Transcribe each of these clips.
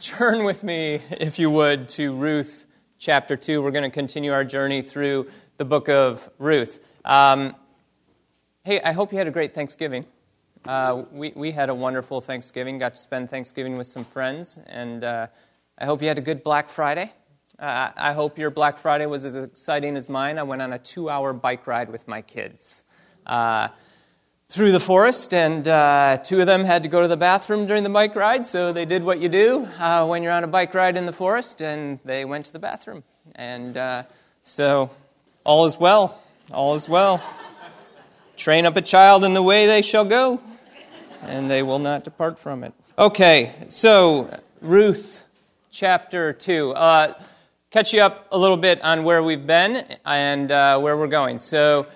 turn with me, if you would, to Ruth chapter 2. We're going to continue our journey through the book of Ruth. Um, hey, I hope you had a great Thanksgiving. Uh, we, we had a wonderful Thanksgiving, got to spend Thanksgiving with some friends, and uh, I hope you had a good Black Friday. Uh, I hope your Black Friday was as exciting as mine. I went on a two hour bike ride with my kids. Through the forest, and uh, two of them had to go to the bathroom during the bike ride, so they did what you do uh, when you're on a bike ride in the forest, and they went to the bathroom. And uh, so, all is well. All is well. Train up a child in the way they shall go, and they will not depart from it. Okay, so Ruth chapter 2. Uh, catch you up a little bit on where we've been and uh, where we're going. So,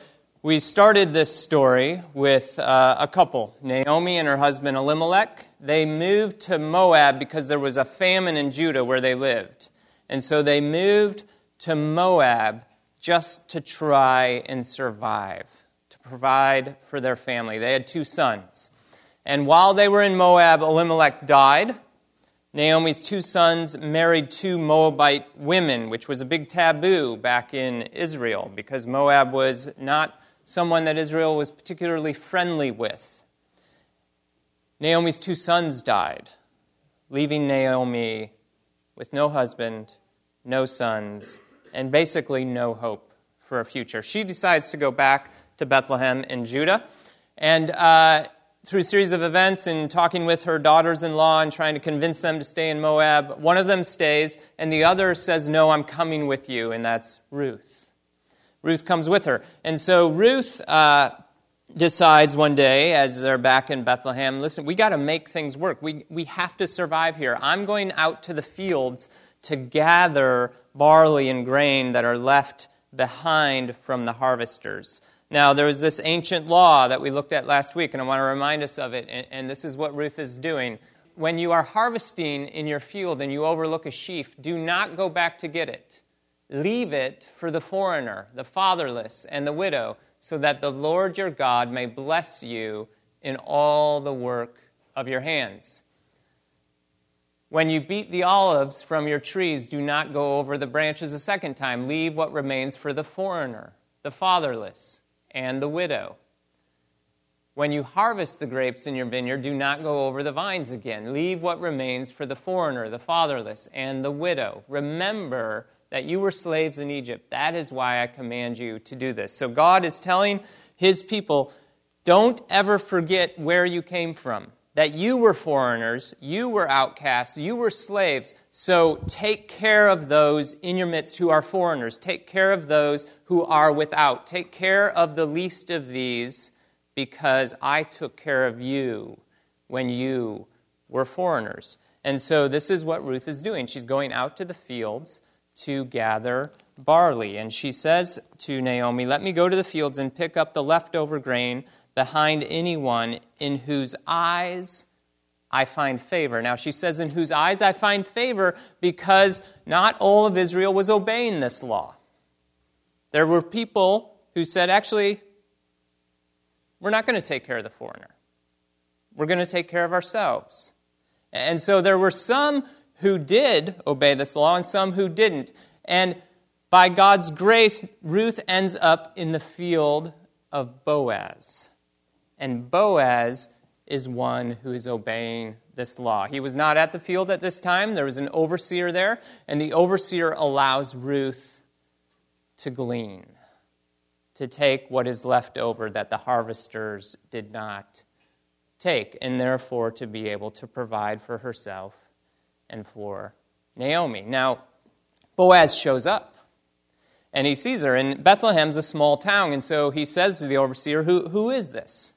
we started this story with uh, a couple, Naomi and her husband Elimelech. They moved to Moab because there was a famine in Judah where they lived. And so they moved to Moab just to try and survive, to provide for their family. They had two sons. And while they were in Moab, Elimelech died. Naomi's two sons married two Moabite women, which was a big taboo back in Israel because Moab was not someone that Israel was particularly friendly with. Naomi's two sons died, leaving Naomi with no husband, no sons, and basically no hope for a future. She decides to go back to Bethlehem in Judah. And uh, through a series of events and talking with her daughters in law and trying to convince them to stay in Moab, one of them stays, and the other says, No, I'm coming with you, and that's Ruth. Ruth comes with her. And so Ruth uh, decides one day, as they're back in Bethlehem, listen, we got to make things work. We, we have to survive here. I'm going out to the fields to gather barley and grain that are left behind from the harvesters. Now, there was this ancient law that we looked at last week, and I want to remind us of it, and, and this is what Ruth is doing. When you are harvesting in your field and you overlook a sheaf, do not go back to get it. Leave it for the foreigner, the fatherless, and the widow, so that the Lord your God may bless you in all the work of your hands. When you beat the olives from your trees, do not go over the branches a second time. Leave what remains for the foreigner, the fatherless, and the widow. When you harvest the grapes in your vineyard, do not go over the vines again. Leave what remains for the foreigner, the fatherless, and the widow. Remember that you were slaves in Egypt. That is why I command you to do this. So God is telling his people, don't ever forget where you came from. That you were foreigners, you were outcasts, you were slaves. So take care of those in your midst who are foreigners. Take care of those who are without. Take care of the least of these because I took care of you when you were foreigners. And so this is what Ruth is doing. She's going out to the fields to gather barley. And she says to Naomi, Let me go to the fields and pick up the leftover grain behind anyone in whose eyes I find favor. Now, she says, In whose eyes I find favor because not all of Israel was obeying this law. There were people who said, Actually, we're not going to take care of the foreigner. We're going to take care of ourselves. And so there were some who did obey this law and some who didn't. And by God's grace, Ruth ends up in the field of Boaz. And Boaz is one who is obeying this law. He was not at the field at this time, there was an overseer there, and the overseer allows Ruth to glean, to take what is left over that the harvesters did not take, and therefore to be able to provide for herself and for Naomi. Now, Boaz shows up and he sees her. And Bethlehem's a small town, and so he says to the overseer, Who, who is this?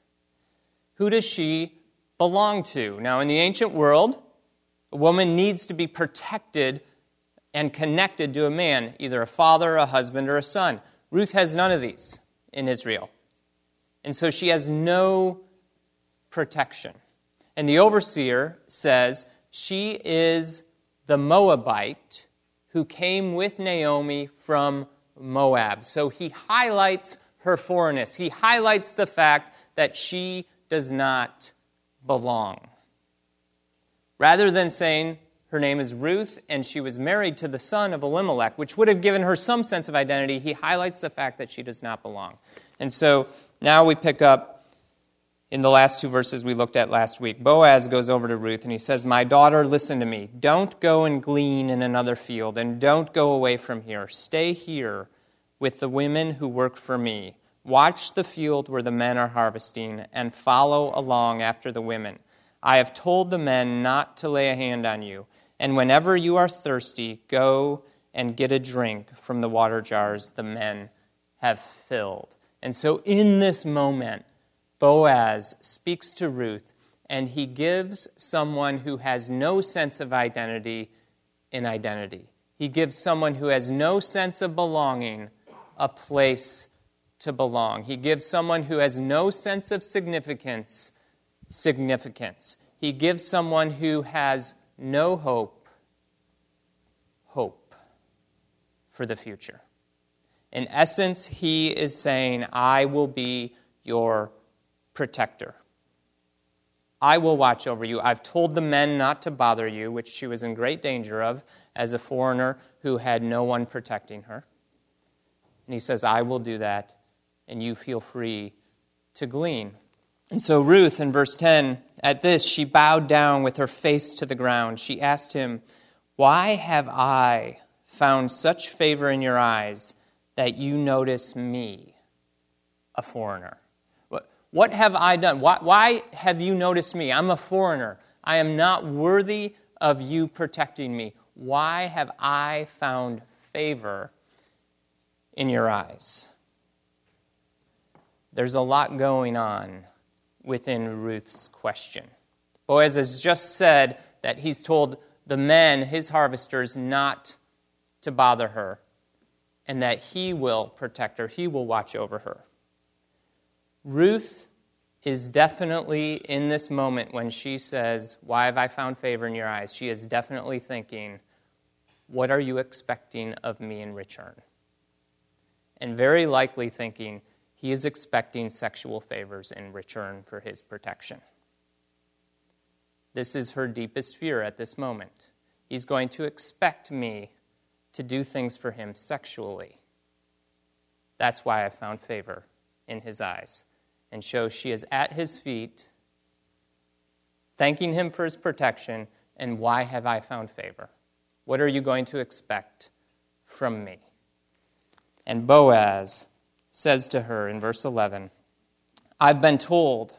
Who does she belong to? Now, in the ancient world, a woman needs to be protected and connected to a man, either a father, a husband, or a son. Ruth has none of these in Israel. And so she has no protection. And the overseer says, she is the Moabite who came with Naomi from Moab. So he highlights her foreignness. He highlights the fact that she does not belong. Rather than saying Her name is Ruth, and she was married to the son of Elimelech, which would have given her some sense of identity. He highlights the fact that she does not belong. And so now we pick up in the last two verses we looked at last week. Boaz goes over to Ruth and he says, My daughter, listen to me. Don't go and glean in another field, and don't go away from here. Stay here with the women who work for me. Watch the field where the men are harvesting, and follow along after the women. I have told the men not to lay a hand on you. And whenever you are thirsty, go and get a drink from the water jars the men have filled. And so, in this moment, Boaz speaks to Ruth, and he gives someone who has no sense of identity an identity. He gives someone who has no sense of belonging a place to belong. He gives someone who has no sense of significance significance. He gives someone who has no hope, hope for the future. In essence, he is saying, I will be your protector. I will watch over you. I've told the men not to bother you, which she was in great danger of as a foreigner who had no one protecting her. And he says, I will do that, and you feel free to glean. And so, Ruth, in verse 10, at this, she bowed down with her face to the ground. She asked him, Why have I found such favor in your eyes that you notice me, a foreigner? What have I done? Why, why have you noticed me? I'm a foreigner. I am not worthy of you protecting me. Why have I found favor in your eyes? There's a lot going on within Ruth's question. Boaz has just said that he's told the men, his harvesters, not to bother her, and that he will protect her, he will watch over her. Ruth is definitely in this moment when she says, Why have I found favor in your eyes? She is definitely thinking, What are you expecting of me in return? And very likely thinking, he is expecting sexual favors in return for his protection. This is her deepest fear at this moment. He's going to expect me to do things for him sexually. That's why I found favor in his eyes. And show she is at his feet, thanking him for his protection. And why have I found favor? What are you going to expect from me? And Boaz says to her in verse 11, I've been told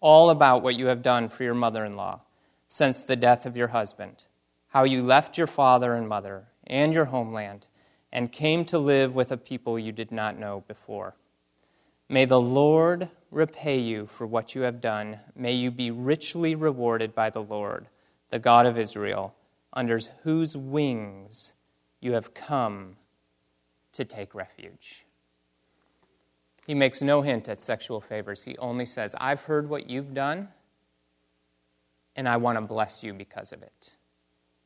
all about what you have done for your mother in law since the death of your husband, how you left your father and mother and your homeland and came to live with a people you did not know before. May the Lord repay you for what you have done. May you be richly rewarded by the Lord, the God of Israel, under whose wings you have come to take refuge. He makes no hint at sexual favors. He only says, I've heard what you've done, and I want to bless you because of it.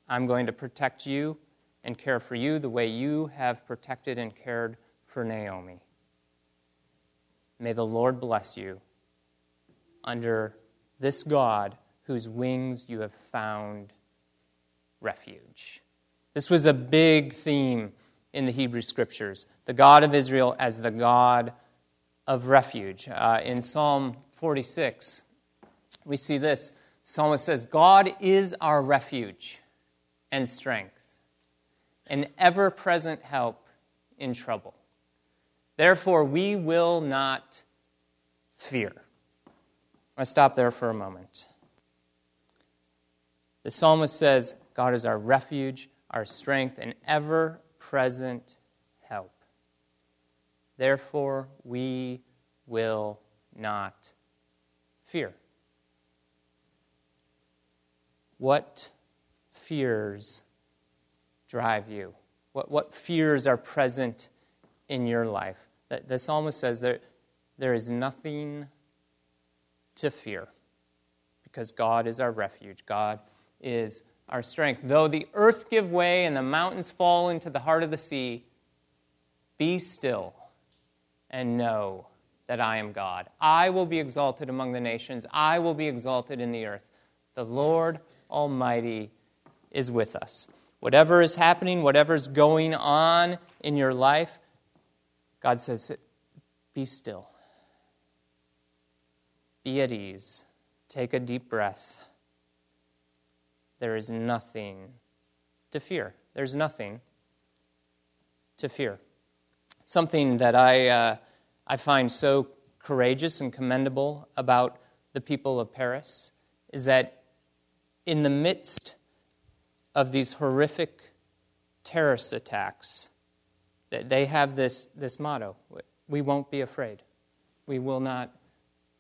I'm going to protect you and care for you the way you have protected and cared for Naomi. May the Lord bless you under this God whose wings you have found refuge. This was a big theme in the Hebrew Scriptures the God of Israel as the God of refuge. Uh, in Psalm 46, we see this. psalmist says, God is our refuge and strength, an ever present help in trouble. Therefore, we will not fear. I stop there for a moment. The psalmist says, God is our refuge, our strength, and ever present help. Therefore, we will not fear. What fears drive you? What, what fears are present in your life? The, the psalmist says there, there is nothing to fear because God is our refuge. God is our strength. Though the earth give way and the mountains fall into the heart of the sea, be still and know that I am God. I will be exalted among the nations, I will be exalted in the earth. The Lord Almighty is with us. Whatever is happening, whatever's going on in your life, God says, be still. Be at ease. Take a deep breath. There is nothing to fear. There's nothing to fear. Something that I, uh, I find so courageous and commendable about the people of Paris is that in the midst of these horrific terrorist attacks, they have this, this motto we won't be afraid. We will not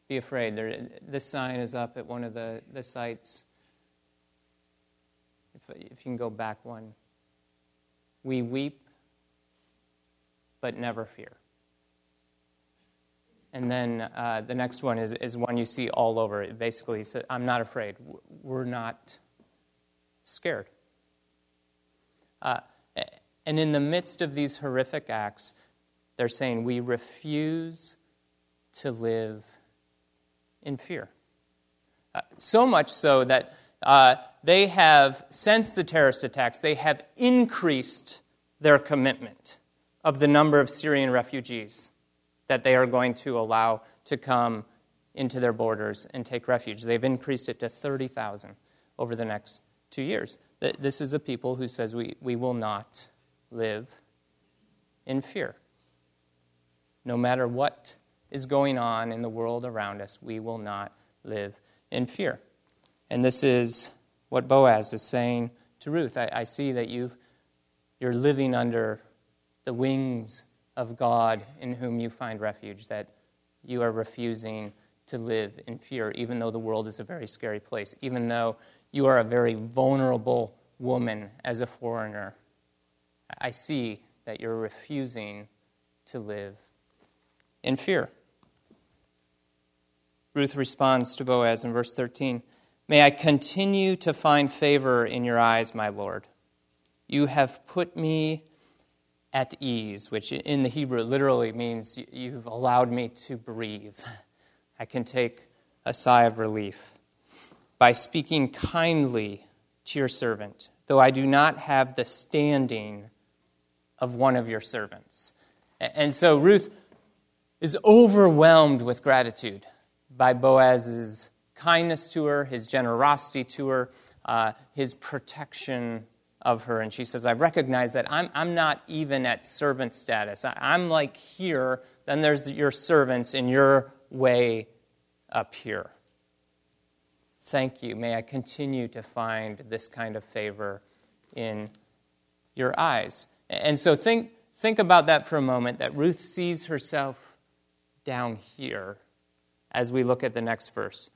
be afraid. There, this sign is up at one of the, the sites. If, if you can go back one. We weep, but never fear. And then uh, the next one is, is one you see all over. It basically says, I'm not afraid. We're not scared. Uh, and in the midst of these horrific acts, they're saying, We refuse to live in fear. Uh, so much so that uh, they have, since the terrorist attacks, they have increased their commitment of the number of Syrian refugees that they are going to allow to come into their borders and take refuge. They've increased it to 30,000 over the next two years. This is a people who says we, we will not live in fear. No matter what is going on in the world around us, we will not live in fear. And this is what Boaz is saying to Ruth. I, I see that you you're living under the wings of God in whom you find refuge, that you are refusing to live in fear, even though the world is a very scary place, even though you are a very vulnerable woman as a foreigner. I see that you're refusing to live in fear. Ruth responds to Boaz in verse 13 May I continue to find favor in your eyes, my Lord. You have put me at ease, which in the Hebrew literally means you've allowed me to breathe. I can take a sigh of relief by speaking kindly to your servant, though I do not have the standing of one of your servants. And so Ruth is overwhelmed with gratitude by Boaz's kindness to her, his generosity to her, uh, his protection of her. And she says, I recognize that I'm, I'm not even at servant status. I, I'm like here, then there's your servants in your way up here. Thank you. May I continue to find this kind of favor in your eyes. And so think, think about that for a moment that Ruth sees herself down here as we look at the next verse.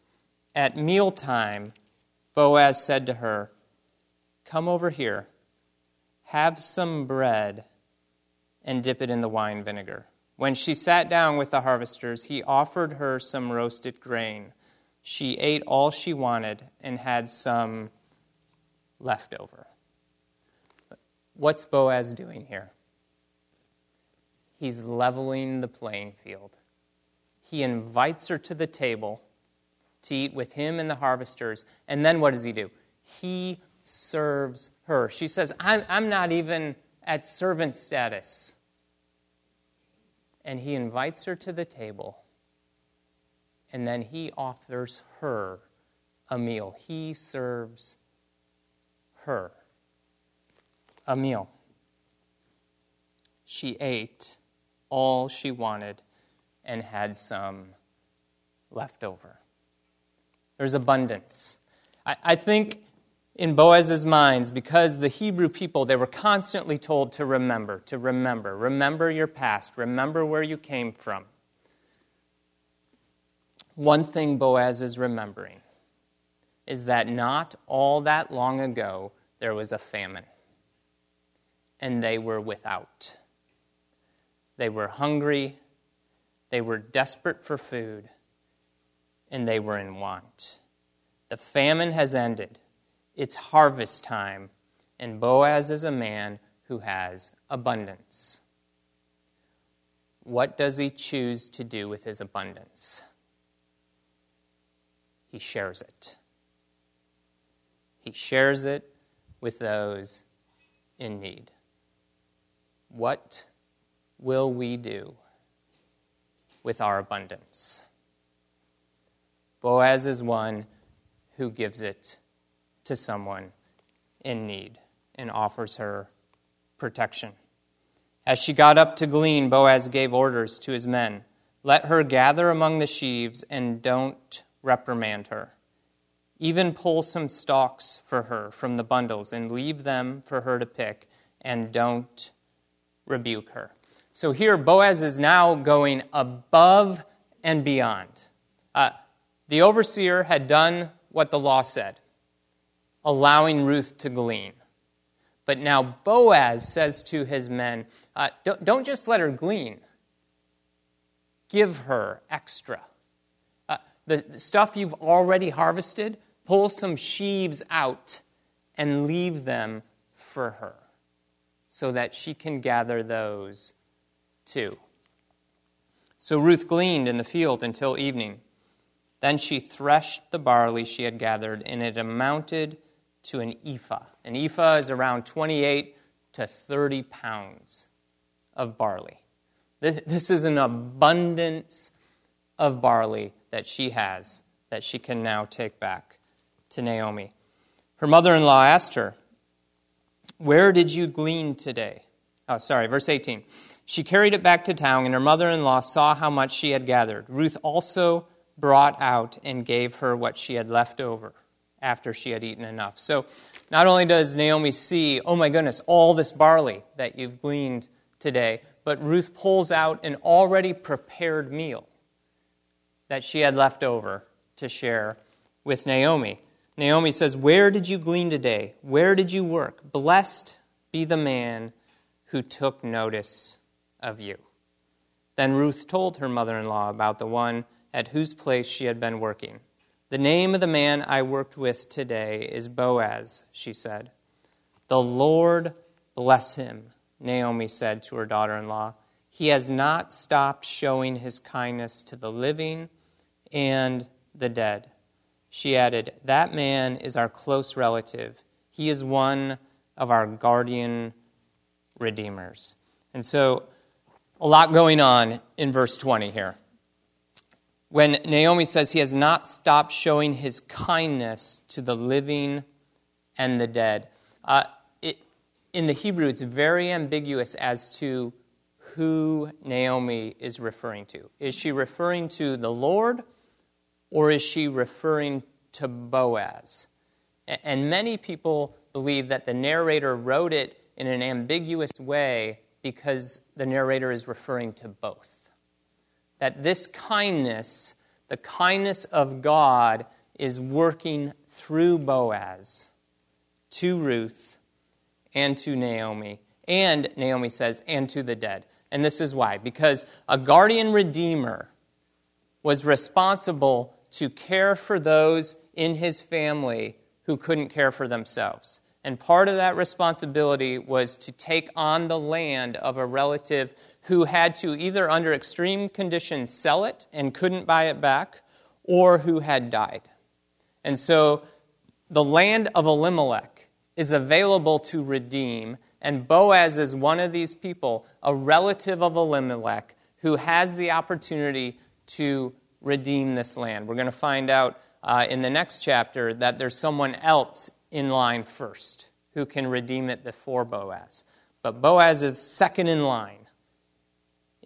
At mealtime, Boaz said to her, Come over here, have some bread, and dip it in the wine vinegar. When she sat down with the harvesters, he offered her some roasted grain. She ate all she wanted and had some left over. What's Boaz doing here? He's leveling the playing field he invites her to the table to eat with him and the harvesters. And then what does he do? He serves her. She says, I'm, I'm not even at servant status. And he invites her to the table. And then he offers her a meal. He serves her a meal. She ate all she wanted and had some left over. There's abundance. I, I think in Boaz's minds, because the Hebrew people, they were constantly told to remember, to remember, remember your past, remember where you came from. One thing Boaz is remembering is that not all that long ago there was a famine, and they were without. They were hungry, they were desperate for food, and they were in want. The famine has ended. It's harvest time, and Boaz is a man who has abundance. What does he choose to do with his abundance? He shares it. He shares it with those in need. What will we do with our abundance? Boaz is one who gives it to someone in need and offers her protection. As she got up to glean, Boaz gave orders to his men Let her gather among the sheaves and don't reprimand her. Even pull some stalks for her from the bundles and leave them for her to pick, and don't rebuke her. So here, Boaz is now going above and beyond. Uh, the overseer had done what the law said, allowing Ruth to glean. But now Boaz says to his men, uh, don't, don't, just let her glean, give her extra. Uh, the stuff you've already harvested, pull some sheaves out and leave them for her so that she can gather those too. So Ruth gleaned in the field until evening. Then she threshed the barley she had gathered, and it amounted to an ephah. An ephah is around 28 to 30 pounds of barley. This is an abundance of barley that she has that she can now take back to Naomi. Her mother in law asked her, Where did you glean today? Oh, sorry, verse 18. She carried it back to town, and her mother in law saw how much she had gathered. Ruth also brought out and gave her what she had left over after she had eaten enough. So not only does Naomi see, oh my goodness, all this barley that you've gleaned today, but Ruth pulls out an already prepared meal that she had left over to share with Naomi. Naomi says, Where did you glean today? Where did you work? Blessed be the man who took notice of you. Then Ruth told her mother in law about the one at whose place she had been working. The name of the man I worked with today is Boaz, she said. The Lord bless him, Naomi said to her daughter in law. He has not stopped showing his kindness to the living and the dead. She added, That man is our close relative. He is one of our guardian redeemers. And so, a lot going on in verse 20 here when Naomi says he has not stopped showing his kindness to the living and the dead. Uh, it, in the Hebrew, it's very ambiguous as to who Naomi is referring to. Is she referring to the Lord or is she referring to Boaz? And many people believe that the narrator wrote it in an ambiguous way because the narrator is referring to both that this kindness, the kindness of God, is working through Boaz to Ruth and to Naomi. And Naomi says, and to the dead. And this is why. Because a guardian redeemer was responsible to care for those in his family who couldn't care for themselves. And part of that responsibility was to take on the land of a relative who had to either under extreme conditions sell it and couldn't buy it back, or who had died. And so the land of Elimelech is available to redeem, and Boaz is one of these people, a relative of Elimelech, who has the opportunity to redeem this land. We're going to find out uh, in the next chapter that there's someone else in line first who can redeem it before Boaz. But Boaz is second in line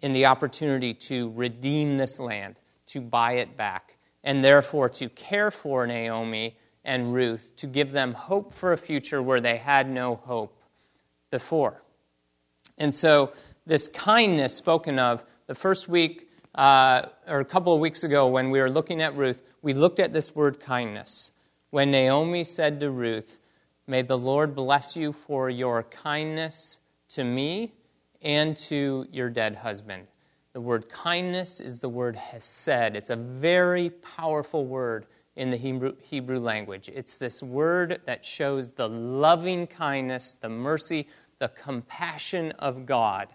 in the opportunity to redeem this land, to buy it back, and therefore to care for Naomi and Ruth, to give them hope for a future where they had no hope before. And so, this kindness spoken of, the first week uh, or a couple of weeks ago when we were looking at Ruth, we looked at this word kindness. When Naomi said to Ruth, May the Lord bless you for your kindness to me and to your dead husband. The word kindness is the word hesed. It's a very powerful word in the Hebrew, Hebrew language. It's this word that shows the loving kindness, the mercy, the compassion of God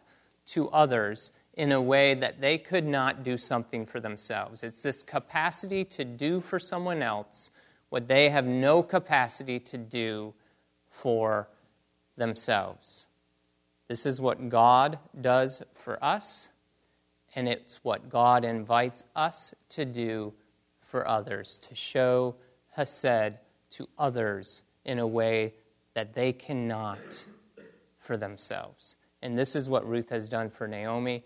to others in a way that they could not do something for themselves. It's this capacity to do for someone else what they have no capacity to do for themselves. This is what God does for us, and it's what God invites us to do for others, to show Hesed to others in a way that they cannot for themselves. And this is what Ruth has done for Naomi,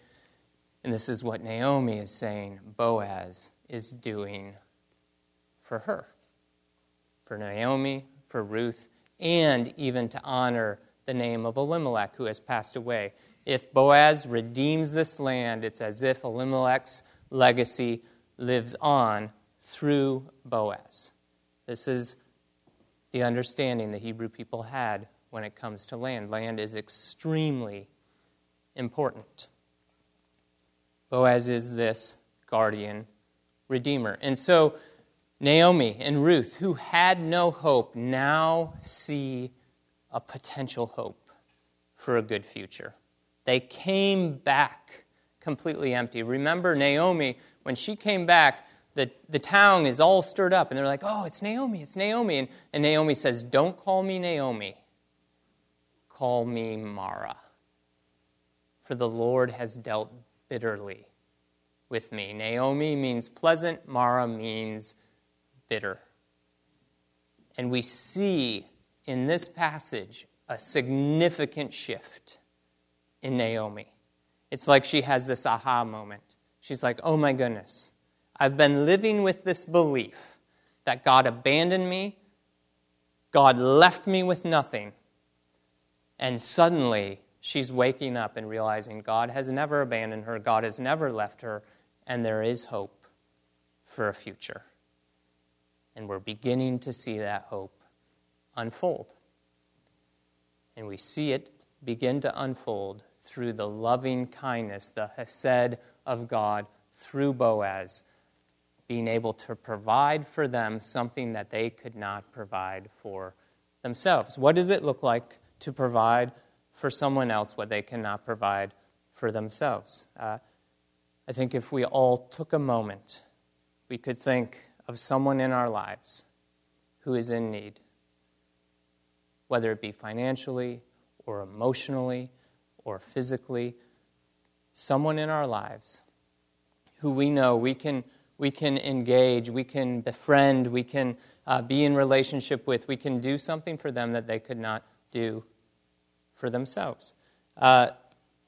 and this is what Naomi is saying Boaz is doing for her. For Naomi, for Ruth, and even to honor the name of Elimelech, who has passed away. If Boaz redeems this land, it's as if Elimelech's legacy lives on through Boaz. This is the understanding the Hebrew people had when it comes to land. Land is extremely important. Boaz is this guardian redeemer. And so Naomi and Ruth, who had no hope, now see a potential hope for a good future. They came back completely empty. Remember, Naomi, when she came back, the, the town is all stirred up, and they're like, oh, it's Naomi, it's Naomi. And, and Naomi says, don't call me Naomi, call me Mara. For the Lord has dealt bitterly with me. Naomi means pleasant, Mara means bitter. And we see in this passage a significant shift in Naomi. It's like she has this aha moment. She's like, oh my goodness, I've been living with this belief that God abandoned me, God left me with nothing. And suddenly, she's waking up and realizing God has never abandoned her, God has never left her, and there is hope for a future. And we're beginning to see that hope unfold. And we see it begin to unfold through the loving kindness, the hesed of God through Boaz, being able to provide for them something that they could not provide for themselves. What does it look like to provide for someone else what they cannot provide for themselves? Uh, I think if we all took a moment, we could think of someone in our lives who is in need, whether it be financially or emotionally or physically, someone in our lives who we know we can, we can engage, we can befriend, we can uh, be in relationship with, we can do something for them that they could not do for themselves. Uh,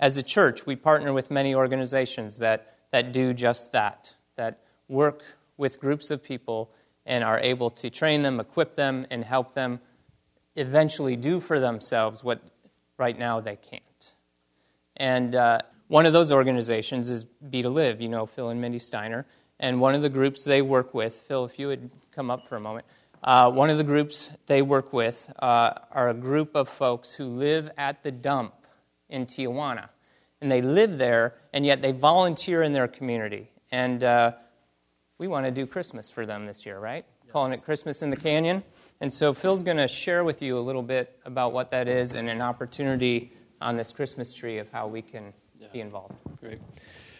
as a church, we partner with many organizations that, that do just that, that work with groups of people and are able to train them, equip them, and help them eventually do for themselves what right now they can't. And uh, one of those organizations is Be to Live, you know, Phil and Mindy Steiner. And one of the groups they work with, Phil, if you would come up for a moment, uh, one of the groups they work with uh, are a group of folks who live at the dump in Tijuana. And they live there, and yet they volunteer in their community. And uh, we want to do Christmas for them this year, right? Yes. Calling it Christmas in the Canyon. And so Phil's going to share with you a little bit about what that is and an opportunity on this Christmas tree of how we can yeah. be involved. Great.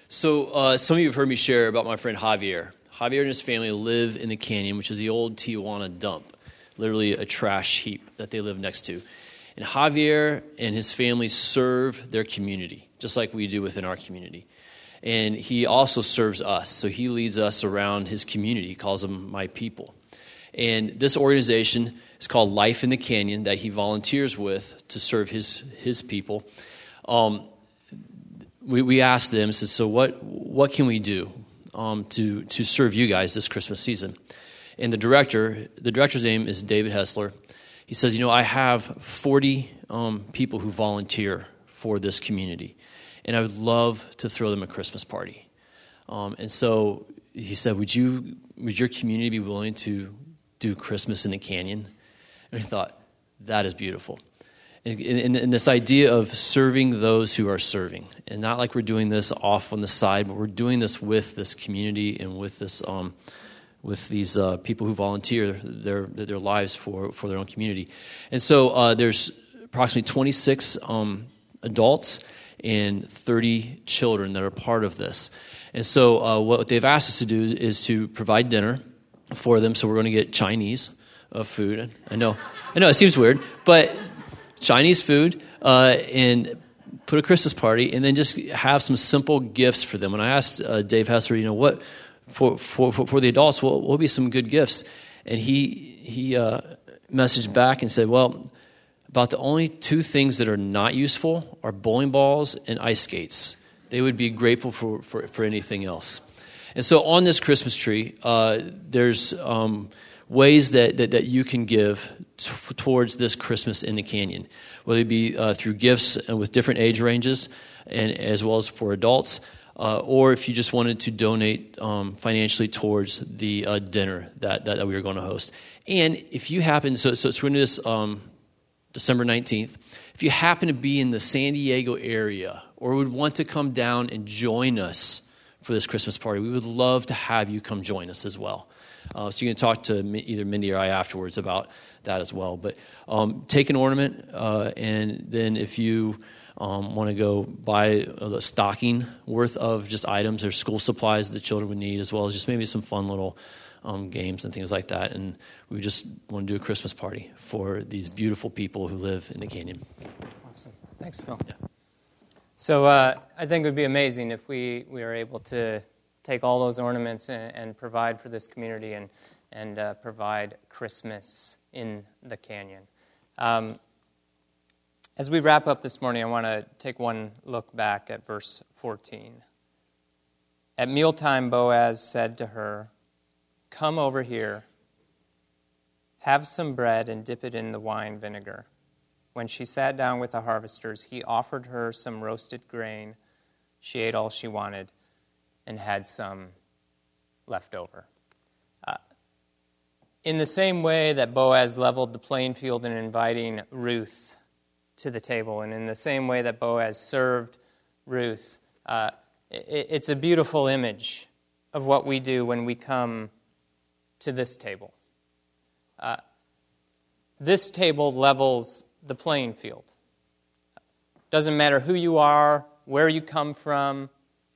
So uh, some of you have heard me share about my friend Javier. Javier and his family live in the canyon, which is the old Tijuana dump, literally a trash heap that they live next to. And Javier and his family serve their community, just like we do within our community and he also serves us. So he leads us around his community. He calls them my people. And this organization is called Life in the Canyon that he volunteers with to serve his, his people. Um, we, we asked them, said, so what, what can we do um, to, to serve you guys this Christmas season? And the director, the director's name is David Hessler. He says, you know, I have 40 um, people who volunteer for this community and I would love to throw them a Christmas party. Um, and so he said, "Would you, would your community be willing to do Christmas in the canyon?" And I thought, "That is beautiful." And, this idea of serving those who are serving, and not like we're doing this off on the side, but we're doing this with this community and with this, um, with these uh, people who volunteer their their lives for for their own community. And so uh, there's approximately 26 um, adults and 30 children that are part of this. And so, uh, what they've asked us to do is to provide dinner for them. So, we're going to get Chinese of food. I know, I know, it seems weird, but Chinese food uh, and put a Christmas party, and then just have some simple gifts for them. And I asked uh, Dave Hesser, you know, what for for for, the adults, what will be some good gifts? And he he uh, messaged back and said, well about the only two things that are not useful are bowling balls and ice skates. They would be grateful for, for, for anything else. And so on this Christmas tree, uh, there's um, ways that, that, that, you can give towards this Christmas in the canyon, whether it be uh, through gifts and with different age ranges, and as well as for adults, uh, or if you just wanted to donate um, financially towards the uh, dinner that, that, that, we are going to host. And if you happen, so, so, going to this um, December 19th. If you happen to be in the San Diego area or would want to come down and join us for this Christmas party, we would love to have you come join us as well. Uh, so you can talk to either Mindy or I afterwards about that as well. But um, take an ornament, uh, and then if you um, want to go buy a stocking worth of just items, or school supplies the children would need, as well as just maybe some fun little um, games and things like that. And we just want to do a Christmas party for these beautiful people who live in the canyon. Awesome. Thanks, Phil. Yeah. So uh, I think it would be amazing if we, we are able to take all those ornaments and, and provide for this community and, and uh, provide Christmas in the canyon. Um, as we wrap up this morning, I want to take one look back at verse 14. At mealtime, Boaz said to her, Come over here, have some bread, and dip it in the wine vinegar. When she sat down with the harvesters, he offered her some roasted grain. She ate all she wanted and had some left over. In the same way that Boaz leveled the playing field in inviting Ruth to the table, and in the same way that Boaz served Ruth, uh, it, it's a beautiful image of what we do when we come to this table. Uh, this table levels the playing field. Doesn't matter who you are, where you come from,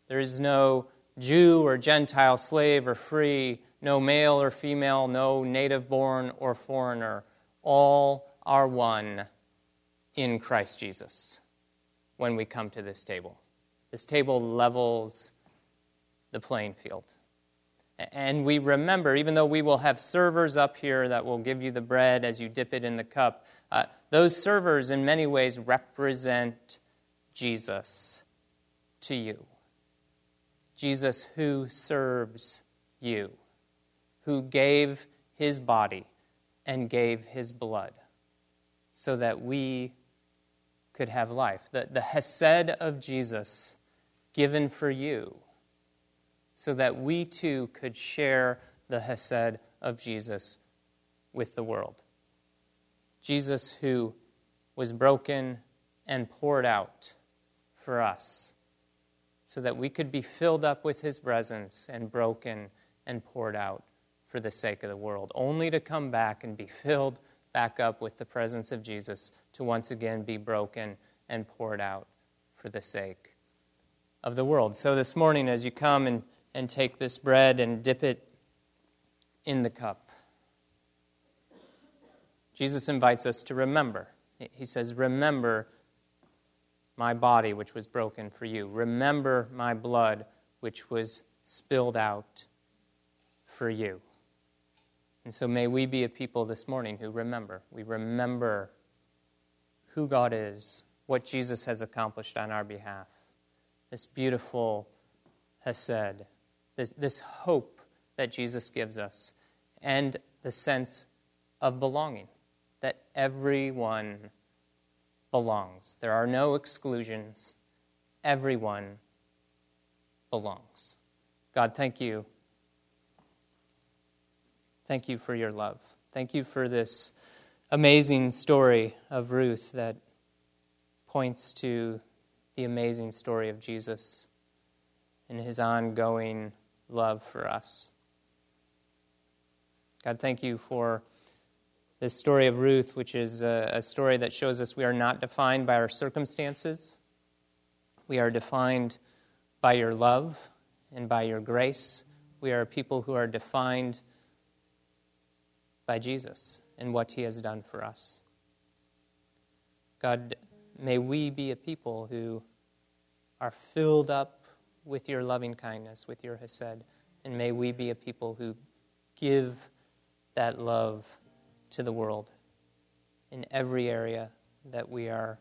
there is no Jew or Gentile, slave or free, no male or female, no native born or foreigner. All are one in Christ Jesus when we come to this table. This table levels the playing field. And we remember, even though we will have servers up here that will give you the bread as you dip it in the cup, uh, those servers in many ways represent Jesus to you. Jesus who serves you, who gave his body and gave his blood so that we could have life. The, the Hesed of Jesus given for you so that we too could share the Hesed of Jesus with the world. Jesus, who was broken and poured out for us, so that we could be filled up with his presence and broken and poured out for the sake of the world, only to come back and be filled back up with the presence of Jesus to once again be broken and poured out for the sake of the world. So this morning, as you come and and take this bread and dip it in the cup. Jesus invites us to remember. He says, Remember my body, which was broken for you. Remember my blood, which was spilled out for you. And so may we be a people this morning who remember. We remember who God is, what Jesus has accomplished on our behalf. This beautiful Hesed this, this hope that Jesus gives us, and the sense of belonging, that everyone belongs. There are no exclusions. Everyone belongs. God, thank you. Thank you for your love. Thank you for this amazing story of Ruth that points to the amazing story of Jesus and his ongoing love for us. God, thank you for this story of Ruth, which is a, a, story that shows us we are not defined by our circumstances. We are defined by your love and by your grace. We are people who are defined by Jesus and what he has done for us. God, may we be a people who are filled up with your loving kindness, with your Hesed, and may we be a people who give that love to the world in every area that we are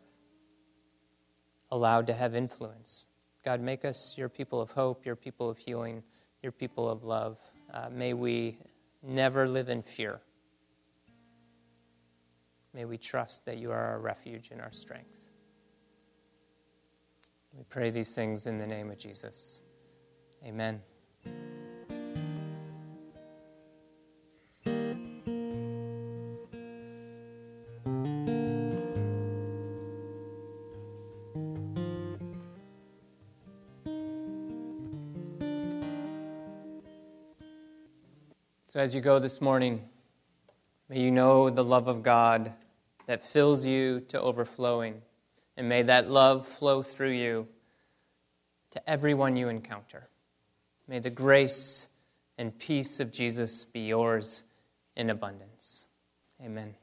allowed to have influence. God, make us your people of hope, your people of healing, your people of love. Uh, may we never live in fear. May we trust that you are our refuge and our strength. We pray these things in the name of Jesus. Amen. So, as you go this morning, may you know the love of God that fills you to overflowing. And may that love flow through you to everyone you encounter. May the grace and peace of Jesus be yours in abundance. Amen.